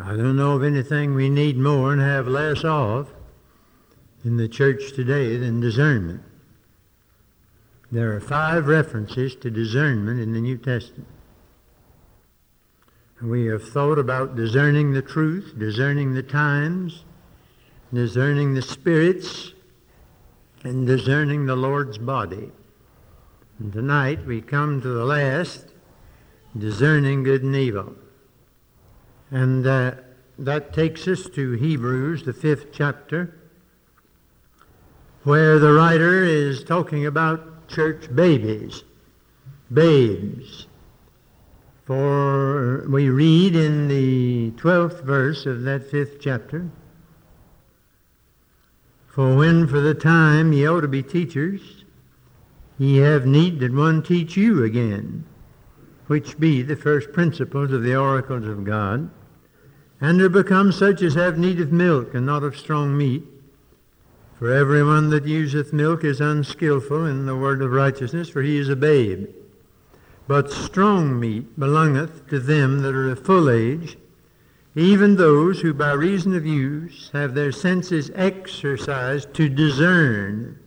I don't know of anything we need more and have less of in the church today than discernment. There are five references to discernment in the New Testament. We have thought about discerning the truth, discerning the times, discerning the spirits, and discerning the Lord's body. And tonight we come to the last, discerning good and evil. And uh, that takes us to Hebrews, the fifth chapter, where the writer is talking about church babies, babes. For we read in the 12th verse of that fifth chapter, For when for the time ye ought to be teachers, ye have need that one teach you again, which be the first principles of the oracles of God, and are become such as have need of milk and not of strong meat. For every one that useth milk is unskilful in the word of righteousness, for he is a babe. But strong meat belongeth to them that are of full age, even those who by reason of use have their senses exercised to discern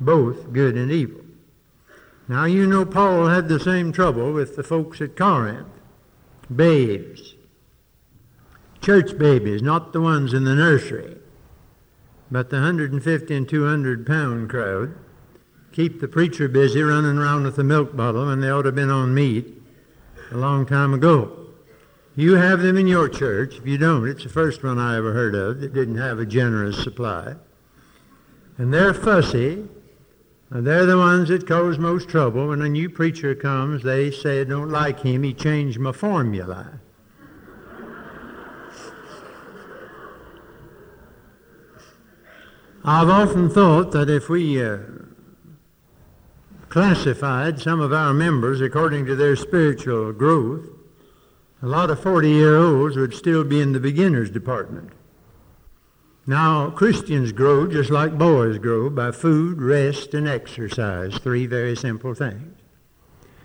both good and evil. Now you know Paul had the same trouble with the folks at Corinth. Babes church babies, not the ones in the nursery, but the 150 and 200 pound crowd, keep the preacher busy running around with a milk bottle when they ought to have been on meat a long time ago. You have them in your church. If you don't, it's the first one I ever heard of that didn't have a generous supply. And they're fussy. And they're the ones that cause most trouble. When a new preacher comes, they say, I don't like him. He changed my formula. I've often thought that if we uh, classified some of our members according to their spiritual growth, a lot of 40 year olds would still be in the beginners department. Now, Christians grow just like boys grow by food, rest, and exercise. Three very simple things.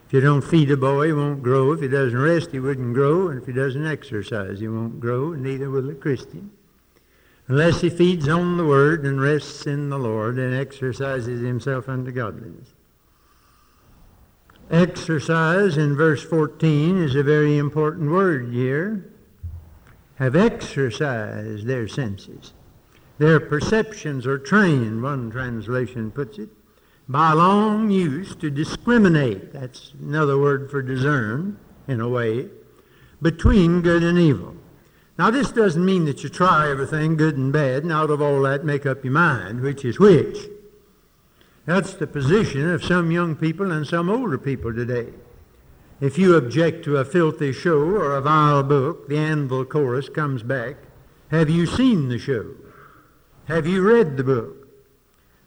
If you don't feed a boy, he won't grow. If he doesn't rest, he wouldn't grow. And if he doesn't exercise, he won't grow. And neither will a Christian unless he feeds on the Word and rests in the Lord and exercises himself unto godliness. Exercise in verse 14 is a very important word here. Have exercised their senses. Their perceptions are trained, one translation puts it, by long use to discriminate. That's another word for discern, in a way, between good and evil. Now, this doesn't mean that you try everything, good and bad, and out of all that make up your mind, which is which. That's the position of some young people and some older people today. If you object to a filthy show or a vile book, the anvil chorus comes back. Have you seen the show? Have you read the book?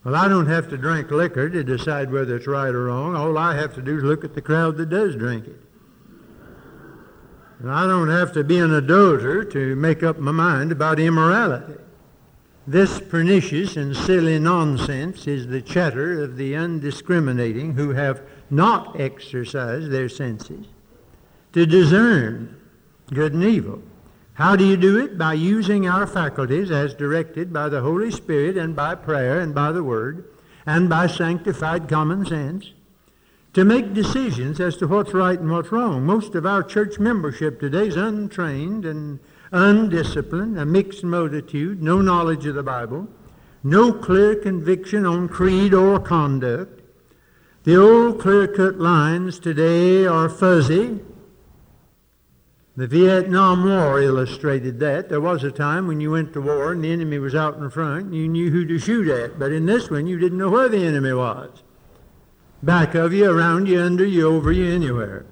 Well, I don't have to drink liquor to decide whether it's right or wrong. All I have to do is look at the crowd that does drink it. And I don't have to be an adulterer to make up my mind about immorality. This pernicious and silly nonsense is the chatter of the undiscriminating who have not exercised their senses to discern good and evil. How do you do it? By using our faculties as directed by the Holy Spirit and by prayer and by the Word and by sanctified common sense to make decisions as to what's right and what's wrong. Most of our church membership today is untrained and undisciplined, a mixed multitude, no knowledge of the Bible, no clear conviction on creed or conduct. The old clear cut lines today are fuzzy. The Vietnam War illustrated that. There was a time when you went to war and the enemy was out in front, and you knew who to shoot at. But in this one, you didn't know where the enemy was back of you, around you, under you, over you, anywhere.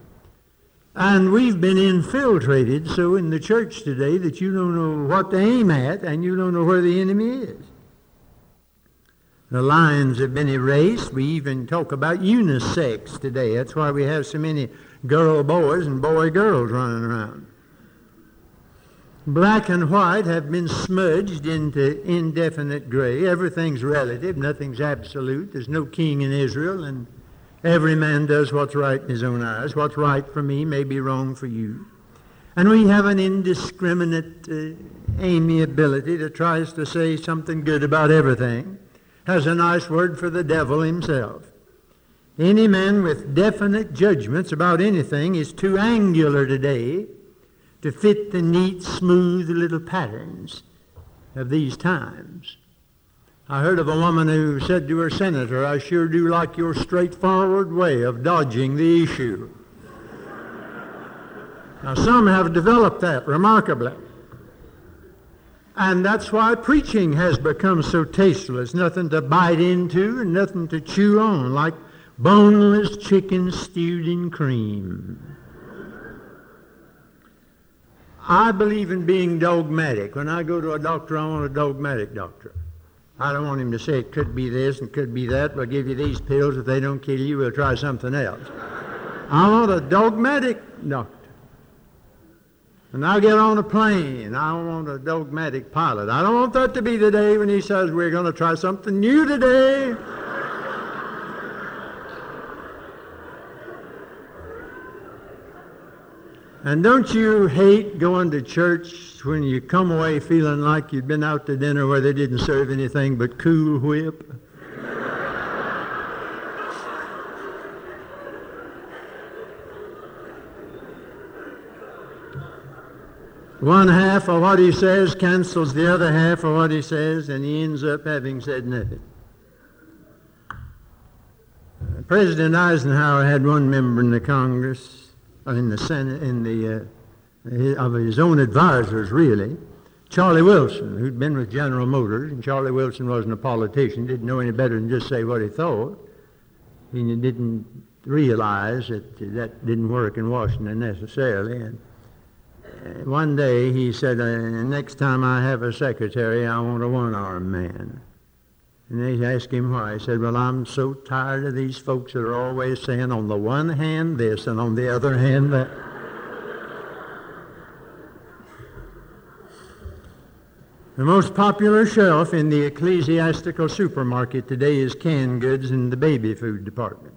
And we've been infiltrated so in the church today that you don't know what to aim at and you don't know where the enemy is. The lines have been erased. We even talk about unisex today. That's why we have so many girl boys and boy girls running around. Black and white have been smudged into indefinite gray. Everything's relative, nothing's absolute. There's no king in Israel, and Every man does what's right in his own eyes. What's right for me may be wrong for you. And we have an indiscriminate uh, amiability that tries to say something good about everything, has a nice word for the devil himself. Any man with definite judgments about anything is too angular today to fit the neat, smooth little patterns of these times. I heard of a woman who said to her senator, I sure do like your straightforward way of dodging the issue. now, some have developed that remarkably. And that's why preaching has become so tasteless. Nothing to bite into and nothing to chew on, like boneless chicken stewed in cream. I believe in being dogmatic. When I go to a doctor, I want a dogmatic doctor. I don't want him to say it could be this and could be that. We'll give you these pills. If they don't kill you, we'll try something else. I want a dogmatic doctor. And I get on a plane. I want a dogmatic pilot. I don't want that to be the day when he says we're going to try something new today. And don't you hate going to church when you come away feeling like you'd been out to dinner where they didn't serve anything but Cool Whip? One half of what he says cancels the other half of what he says, and he ends up having said nothing. Uh, President Eisenhower had one member in the Congress in the Senate, in the, uh, of his own advisors, really, Charlie Wilson, who'd been with General Motors, and Charlie Wilson wasn't a politician, didn't know any better than just say what he thought. He didn't realize that that didn't work in Washington necessarily. And uh, one day he said, uh, next time I have a secretary, I want a one-armed man. And they asked him why. He said, Well, I'm so tired of these folks that are always saying on the one hand this and on the other hand that. The most popular shelf in the ecclesiastical supermarket today is canned goods in the baby food department.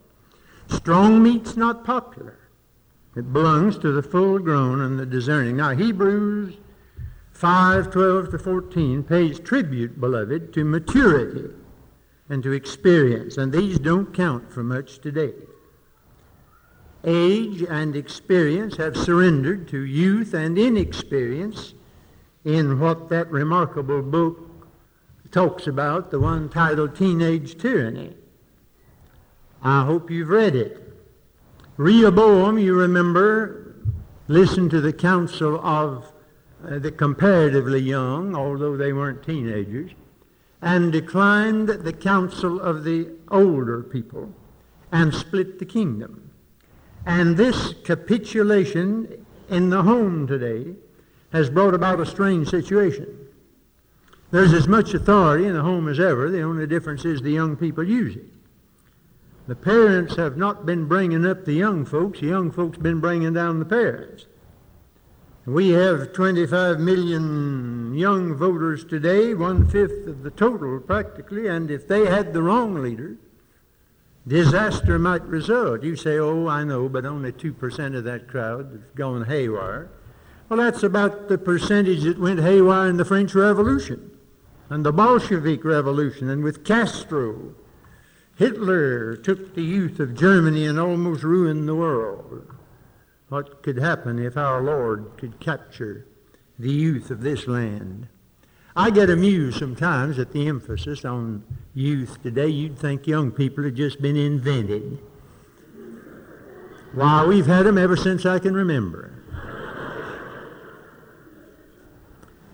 Strong meat's not popular. It belongs to the full grown and the discerning. Now, Hebrews 5 12 to 14 pays tribute, beloved, to maturity and to experience, and these don't count for much today. Age and experience have surrendered to youth and inexperience in what that remarkable book talks about, the one titled Teenage Tyranny. I hope you've read it. Rehoboam, you remember, listened to the counsel of uh, the comparatively young, although they weren't teenagers and declined the counsel of the older people and split the kingdom. And this capitulation in the home today has brought about a strange situation. There's as much authority in the home as ever. The only difference is the young people use it. The parents have not been bringing up the young folks. The young folks been bringing down the parents. We have 25 million young voters today, one fifth of the total practically, and if they had the wrong leader, disaster might result. You say, oh, I know, but only 2% of that crowd has gone haywire. Well, that's about the percentage that went haywire in the French Revolution and the Bolshevik Revolution, and with Castro. Hitler took the youth of Germany and almost ruined the world what could happen if our Lord could capture the youth of this land. I get amused sometimes at the emphasis on youth today. You'd think young people had just been invented. Why, we've had them ever since I can remember.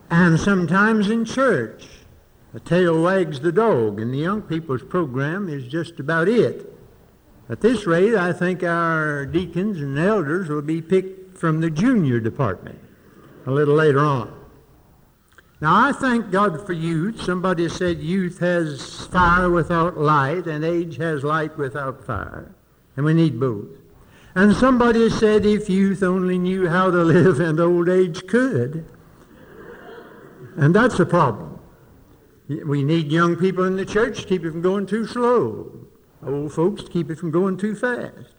and sometimes in church, the tail wags the dog, and the young people's program is just about it. At this rate, I think our deacons and elders will be picked from the junior department a little later on. Now, I thank God for youth. Somebody said youth has fire without light, and age has light without fire. And we need both. And somebody said if youth only knew how to live and old age could. And that's a problem. We need young people in the church to keep it from going too slow old folks to keep it from going too fast.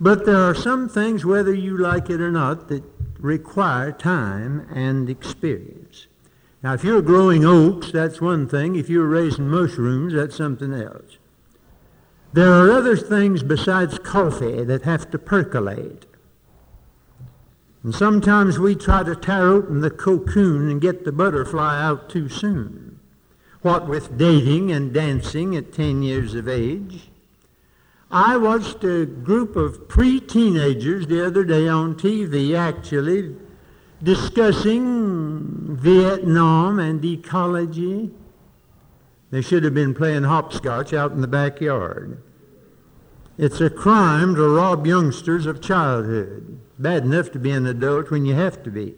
But there are some things, whether you like it or not, that require time and experience. Now, if you're growing oaks, that's one thing. If you're raising mushrooms, that's something else. There are other things besides coffee that have to percolate. And sometimes we try to tear open the cocoon and get the butterfly out too soon. What with dating and dancing at 10 years of age. I watched a group of pre-teenagers the other day on TV actually discussing Vietnam and ecology. They should have been playing hopscotch out in the backyard. It's a crime to rob youngsters of childhood. Bad enough to be an adult when you have to be.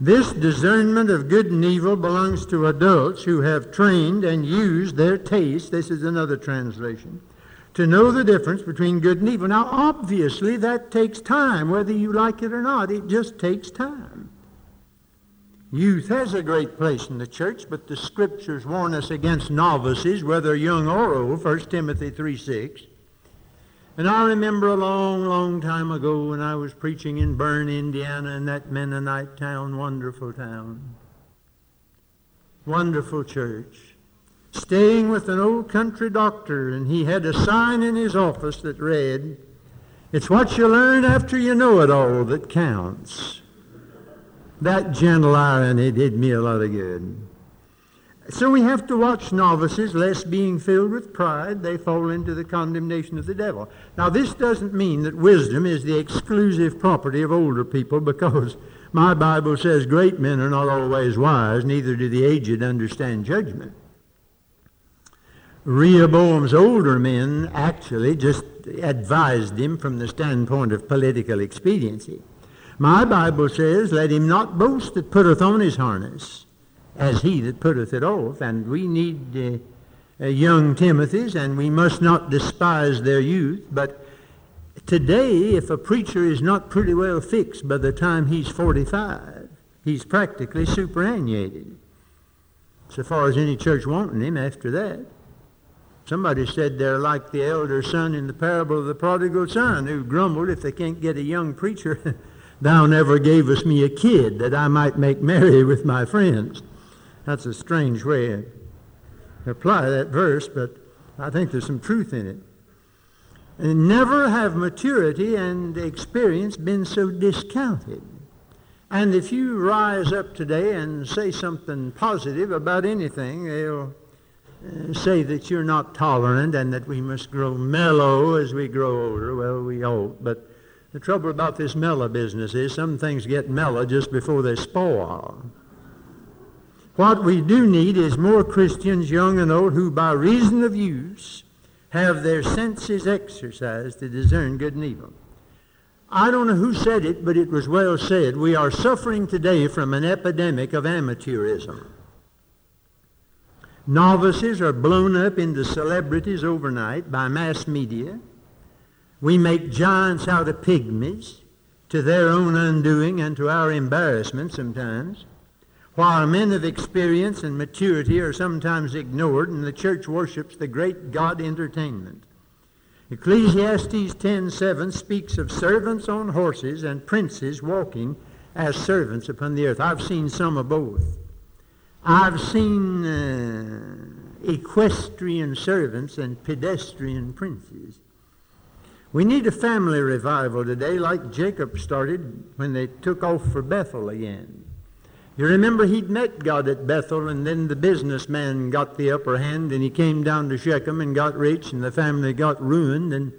This discernment of good and evil belongs to adults who have trained and used their taste. This is another translation. To know the difference between good and evil. Now, obviously, that takes time, whether you like it or not. It just takes time. Youth has a great place in the church, but the scriptures warn us against novices, whether young or old, 1 Timothy 3 6. And I remember a long, long time ago when I was preaching in Berne, Indiana, in that Mennonite town, wonderful town. Wonderful church. Staying with an old country doctor, and he had a sign in his office that read, It's what you learn after you know it all that counts. That gentle irony did me a lot of good. So we have to watch novices, lest being filled with pride, they fall into the condemnation of the devil. Now, this doesn't mean that wisdom is the exclusive property of older people, because my Bible says great men are not always wise, neither do the aged understand judgment. Rehoboam's older men actually just advised him from the standpoint of political expediency. My Bible says, Let him not boast that putteth on his harness, as he that putteth it off. And we need uh, uh, young Timothys, and we must not despise their youth. But today, if a preacher is not pretty well fixed by the time he's 45, he's practically superannuated. So far as any church wanting him after that. Somebody said they're like the elder son in the parable of the prodigal son who grumbled if they can't get a young preacher Thou never gavest me a kid that I might make merry with my friends. That's a strange way to apply that verse, but I think there's some truth in it. And never have maturity and experience been so discounted. And if you rise up today and say something positive about anything, they'll uh, say that you're not tolerant and that we must grow mellow as we grow older. Well, we ought, but the trouble about this mellow business is some things get mellow just before they spoil. What we do need is more Christians, young and old, who by reason of use have their senses exercised to discern good and evil. I don't know who said it, but it was well said. We are suffering today from an epidemic of amateurism. Novices are blown up into celebrities overnight by mass media. We make giants out of pygmies to their own undoing and to our embarrassment sometimes, while men of experience and maturity are sometimes ignored and the church worships the great God entertainment. Ecclesiastes 10:7 speaks of servants on horses and princes walking as servants upon the earth. I've seen some of both. I've seen uh, equestrian servants and pedestrian princes. We need a family revival today, like Jacob started when they took off for Bethel again. You remember he'd met God at Bethel, and then the businessman got the upper hand, and he came down to Shechem and got rich, and the family got ruined, and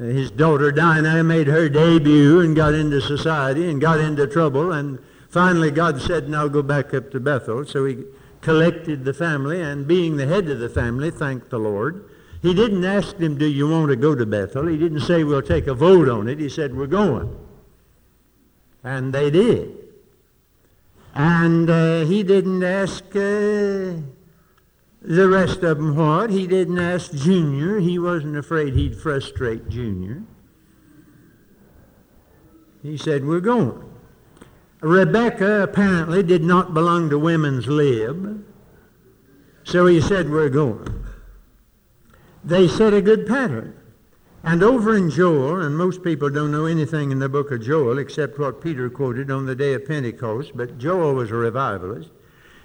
uh, his daughter Dinah made her debut and got into society and got into trouble, and finally God said, now go back up to Bethel. So he collected the family, and being the head of the family, thanked the Lord, he didn't ask them, Do you want to go to Bethel? He didn't say, We'll take a vote on it. He said, We're going. And they did. And uh, he didn't ask uh, the rest of them what. He didn't ask Junior. He wasn't afraid he'd frustrate Junior. He said, We're going. Rebecca apparently did not belong to women's lib. So he said, We're going they set a good pattern. And over in Joel, and most people don't know anything in the book of Joel except what Peter quoted on the day of Pentecost, but Joel was a revivalist.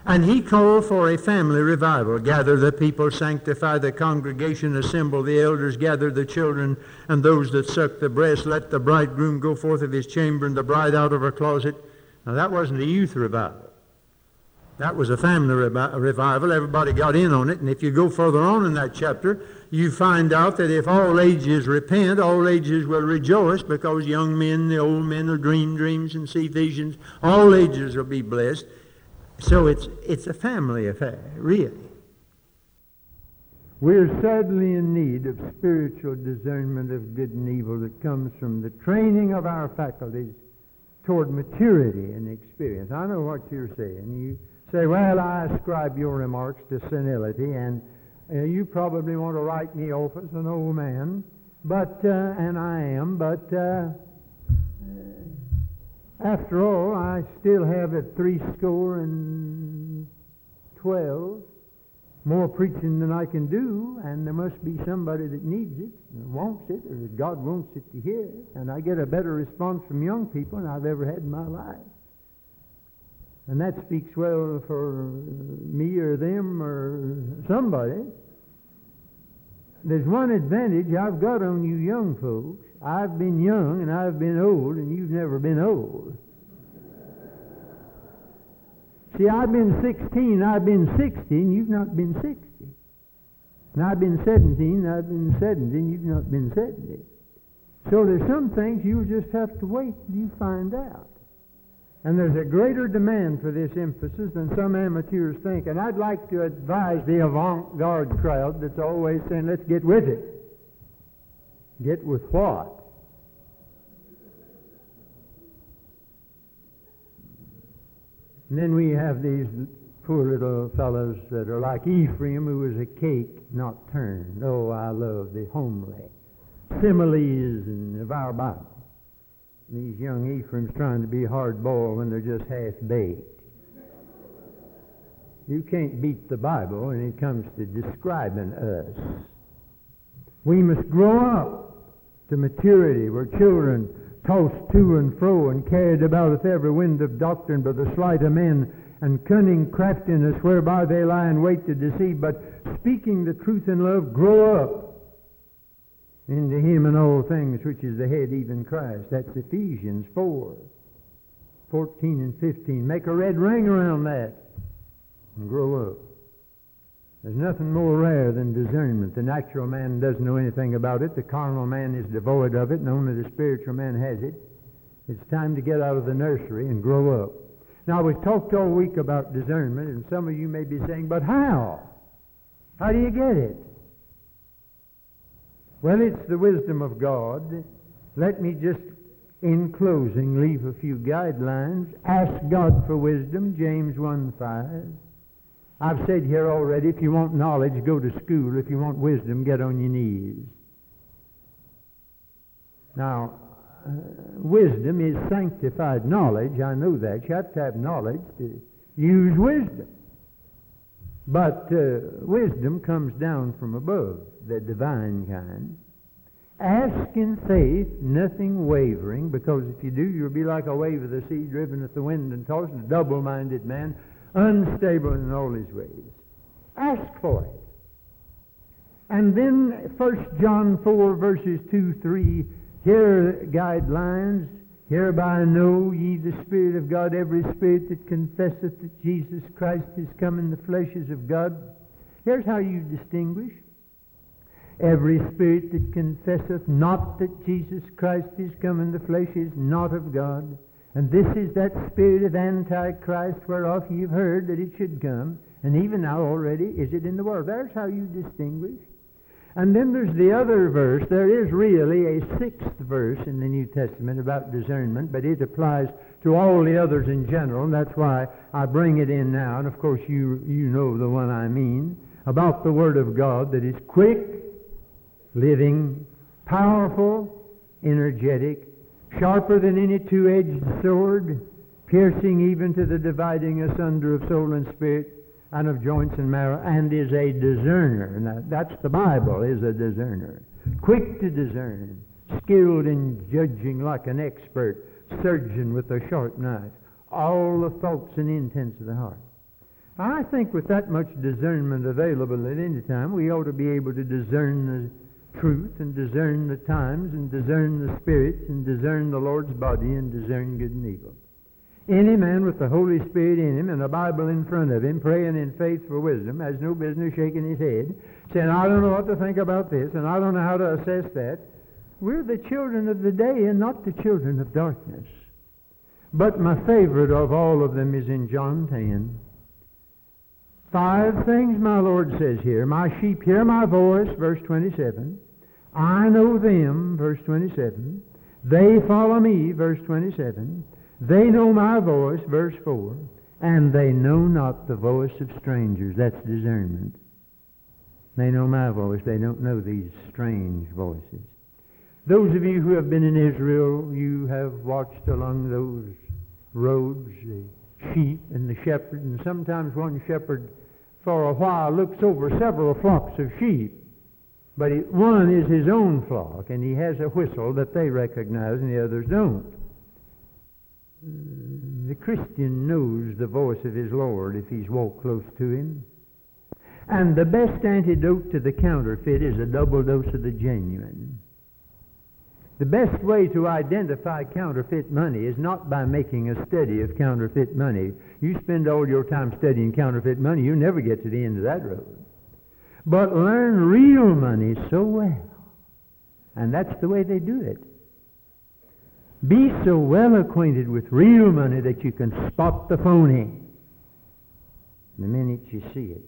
And he called for a family revival. Gather the people, sanctify the congregation, assemble the elders, gather the children and those that suck the breast. Let the bridegroom go forth of his chamber and the bride out of her closet. Now, that wasn't a youth revival. That was a family revival. Everybody got in on it. And if you go further on in that chapter, you find out that if all ages repent, all ages will rejoice because young men, the old men will dream dreams and see visions. All ages will be blessed. So it's, it's a family affair, really. We're sadly in need of spiritual discernment of good and evil that comes from the training of our faculties toward maturity and experience. I know what you're saying. You say, well, I ascribe your remarks to senility, and uh, you probably want to write me off as an old man, but, uh, and I am, but uh, after all, I still have at three score and twelve more preaching than I can do, and there must be somebody that needs it, and wants it, or God wants it to hear and I get a better response from young people than I've ever had in my life. And that speaks well for me or them or somebody. There's one advantage I've got on you young folks. I've been young and I've been old, and you've never been old. See, I've been 16, I've been 60, and you've not been 60. And I've been 17, I've been 70, and you've not been 70. So there's some things you'll just have to wait till you find out. And there's a greater demand for this emphasis than some amateurs think. And I'd like to advise the avant-garde crowd that's always saying, let's get with it. Get with what? And then we have these poor little fellows that are like Ephraim, who was a cake not turned. Oh, I love the homely similes of our Bible. These young Ephraims trying to be hard boiled when they're just half baked. You can't beat the Bible when it comes to describing us. We must grow up to maturity. We're children tossed to and fro and carried about with every wind of doctrine by the sleight of men and cunning craftiness whereby they lie in wait to deceive, but speaking the truth in love, grow up into him in all things, which is the head, even Christ. That's Ephesians 4, 14 and 15. Make a red ring around that and grow up. There's nothing more rare than discernment. The natural man doesn't know anything about it. The carnal man is devoid of it, and only the spiritual man has it. It's time to get out of the nursery and grow up. Now, we've talked all week about discernment, and some of you may be saying, but how? How do you get it? Well, it's the wisdom of God. Let me just, in closing, leave a few guidelines. Ask God for wisdom, James 1 5. I've said here already, if you want knowledge, go to school. If you want wisdom, get on your knees. Now, uh, wisdom is sanctified knowledge. I know that. You have to have knowledge to use wisdom. But uh, wisdom comes down from above, the divine kind. Ask in faith, nothing wavering, because if you do, you'll be like a wave of the sea driven at the wind and tossed, a double minded man unstable in all his ways. Ask for it. And then 1 John 4, verses 2, 3, here guidelines. Hereby know ye the Spirit of God, every spirit that confesseth that Jesus Christ is come in the flesh is of God. Here's how you distinguish. Every spirit that confesseth not that Jesus Christ is come in the flesh is not of God. And this is that spirit of Antichrist whereof you've heard that it should come, and even now already is it in the world. There's how you distinguish. And then there's the other verse. There is really a sixth verse in the New Testament about discernment, but it applies to all the others in general, and that's why I bring it in now. And of course, you, you know the one I mean about the Word of God that is quick, living, powerful, energetic, sharper than any two-edged sword, piercing even to the dividing asunder of soul and spirit and of joints and marrow, and is a discerner. Now, that's the Bible, is a discerner. quick to discern, skilled in judging like an expert surgeon with a sharp knife, all the thoughts and intents of the heart. I think with that much discernment available at any time, we ought to be able to discern the truth and discern the times and discern the spirits and discern the Lord's body and discern good and evil. Any man with the Holy Spirit in him and a Bible in front of him, praying in faith for wisdom, has no business shaking his head, saying, I don't know what to think about this, and I don't know how to assess that. We're the children of the day and not the children of darkness. But my favorite of all of them is in John 10. Five things my Lord says here. My sheep hear my voice, verse 27. I know them, verse 27. They follow me, verse 27. They know my voice, verse 4. And they know not the voice of strangers. That's discernment. They know my voice. They don't know these strange voices. Those of you who have been in Israel, you have watched along those roads the sheep and the shepherd, and sometimes one shepherd for a while looks over several flocks of sheep. But one is his own flock, and he has a whistle that they recognize and the others don't. The Christian knows the voice of his Lord if he's walked close to him. And the best antidote to the counterfeit is a double dose of the genuine. The best way to identify counterfeit money is not by making a study of counterfeit money. You spend all your time studying counterfeit money, you never get to the end of that road. But learn real money so well. And that's the way they do it. Be so well acquainted with real money that you can spot the phony the minute you see it.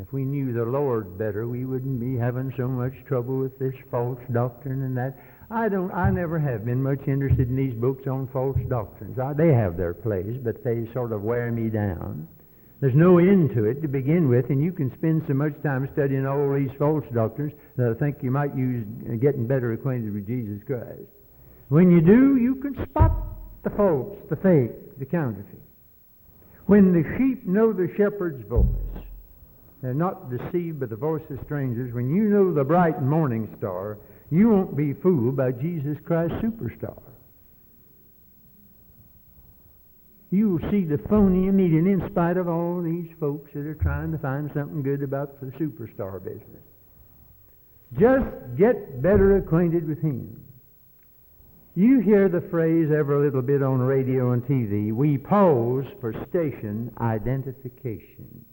If we knew the Lord better, we wouldn't be having so much trouble with this false doctrine and that. I don't. I never have been much interested in these books on false doctrines. I, they have their place, but they sort of wear me down. There's no end to it to begin with, and you can spend so much time studying all these false doctrines that I think you might use uh, getting better acquainted with Jesus Christ. When you do, you can spot the false, the fake, the counterfeit. When the sheep know the shepherd's voice, they're not deceived by the voice of strangers. When you know the bright morning star, you won't be fooled by Jesus Christ Superstar. You will see the phony immediately in spite of all these folks that are trying to find something good about the superstar business. Just get better acquainted with him. You hear the phrase every little bit on radio and TV, we pose for station identification.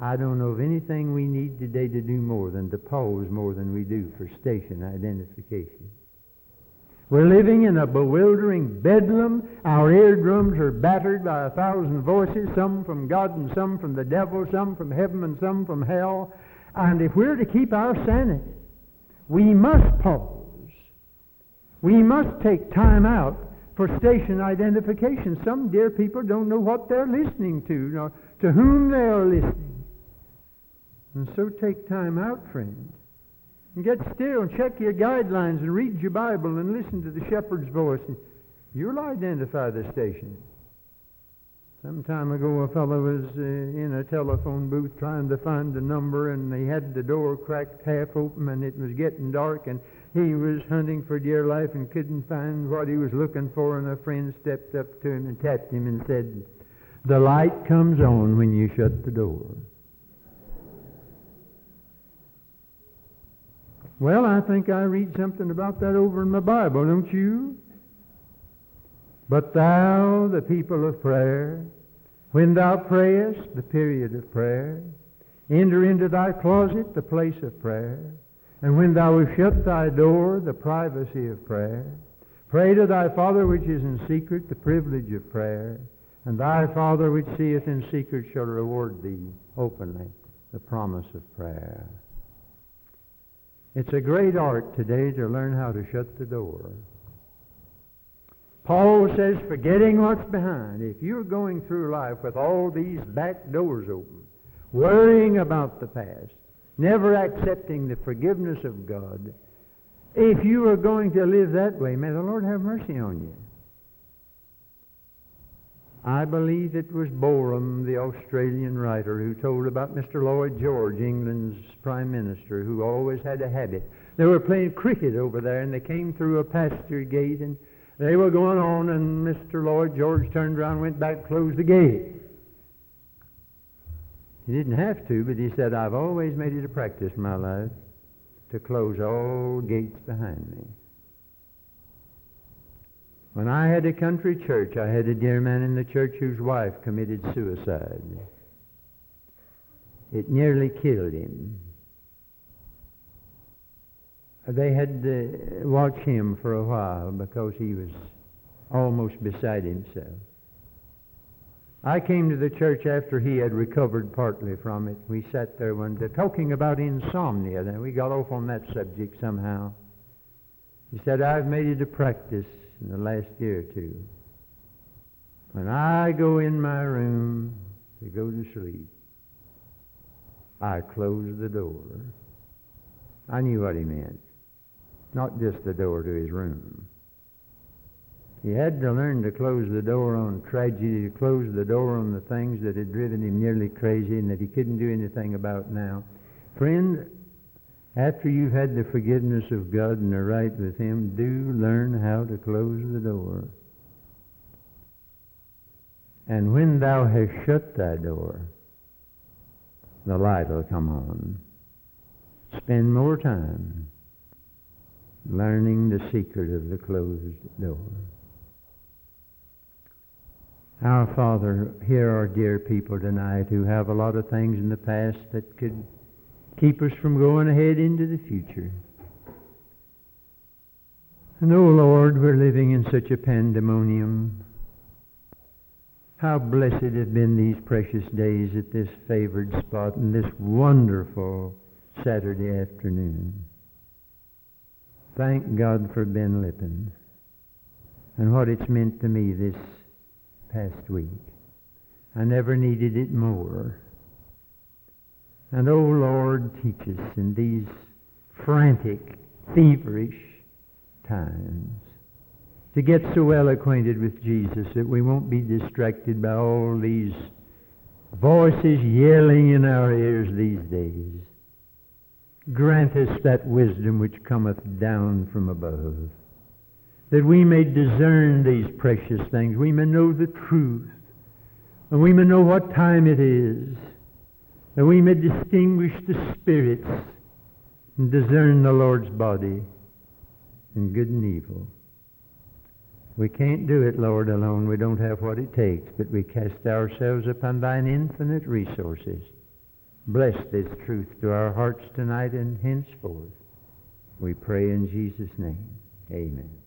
I don't know of anything we need today to do more than to pause more than we do for station identification. We're living in a bewildering bedlam. Our eardrums are battered by a thousand voices, some from God and some from the devil, some from heaven and some from hell. And if we're to keep our sanity, we must pause. We must take time out for station identification. Some dear people don't know what they're listening to, nor to whom they are listening. And so take time out, friend. And get still and check your guidelines and read your Bible and listen to the shepherd's voice. And you'll identify the station. Some time ago, a fellow was uh, in a telephone booth trying to find a number, and they had the door cracked half open, and it was getting dark, and he was hunting for dear life and couldn't find what he was looking for, and a friend stepped up to him and tapped him and said, The light comes on when you shut the door. Well, I think I read something about that over in my Bible, don't you? But thou, the people of prayer, when thou prayest, the period of prayer, enter into thy closet, the place of prayer, and when thou hast shut thy door, the privacy of prayer, pray to thy Father which is in secret, the privilege of prayer, and thy Father which seeth in secret shall reward thee openly, the promise of prayer. It's a great art today to learn how to shut the door. Paul says, forgetting what's behind, if you're going through life with all these back doors open, worrying about the past, never accepting the forgiveness of God, if you are going to live that way, may the Lord have mercy on you. I believe it was Boreham, the Australian writer, who told about Mr. Lloyd George, England's Prime Minister, who always had a habit. They were playing cricket over there, and they came through a pasture gate, and they were going on, and Mr. Lloyd George turned around, went back, closed the gate. He didn't have to, but he said, I've always made it a practice in my life to close all gates behind me. When I had a country church, I had a dear man in the church whose wife committed suicide. It nearly killed him. They had uh, to watch him for a while because he was almost beside himself. I came to the church after he had recovered partly from it. We sat there one day talking about insomnia. Then we got off on that subject somehow. He said, I've made it a practice in the last year or two. When I go in my room to go to sleep, I close the door. I knew what he meant. Not just the door to his room. He had to learn to close the door on tragedy, to close the door on the things that had driven him nearly crazy and that he couldn't do anything about now. Friend, after you've had the forgiveness of God and are right with Him, do learn how to close the door. And when thou hast shut thy door, the light will come on. Spend more time learning the secret of the closed door. Our Father, here are dear people tonight who have a lot of things in the past that could keep us from going ahead into the future. And oh Lord, we're living in such a pandemonium. How blessed have been these precious days at this favored spot and this wonderful Saturday afternoon. Thank God for Ben Lippen and what it's meant to me this past week. I never needed it more. And, oh Lord, teach us in these frantic, feverish times to get so well acquainted with Jesus that we won't be distracted by all these voices yelling in our ears these days. Grant us that wisdom which cometh down from above, that we may discern these precious things, we may know the truth, and we may know what time it is, that we may distinguish the spirits and discern the Lord's body in good and evil. We can't do it, Lord, alone. We don't have what it takes, but we cast ourselves upon thine infinite resources. Bless this truth to our hearts tonight and henceforth. We pray in Jesus' name. Amen.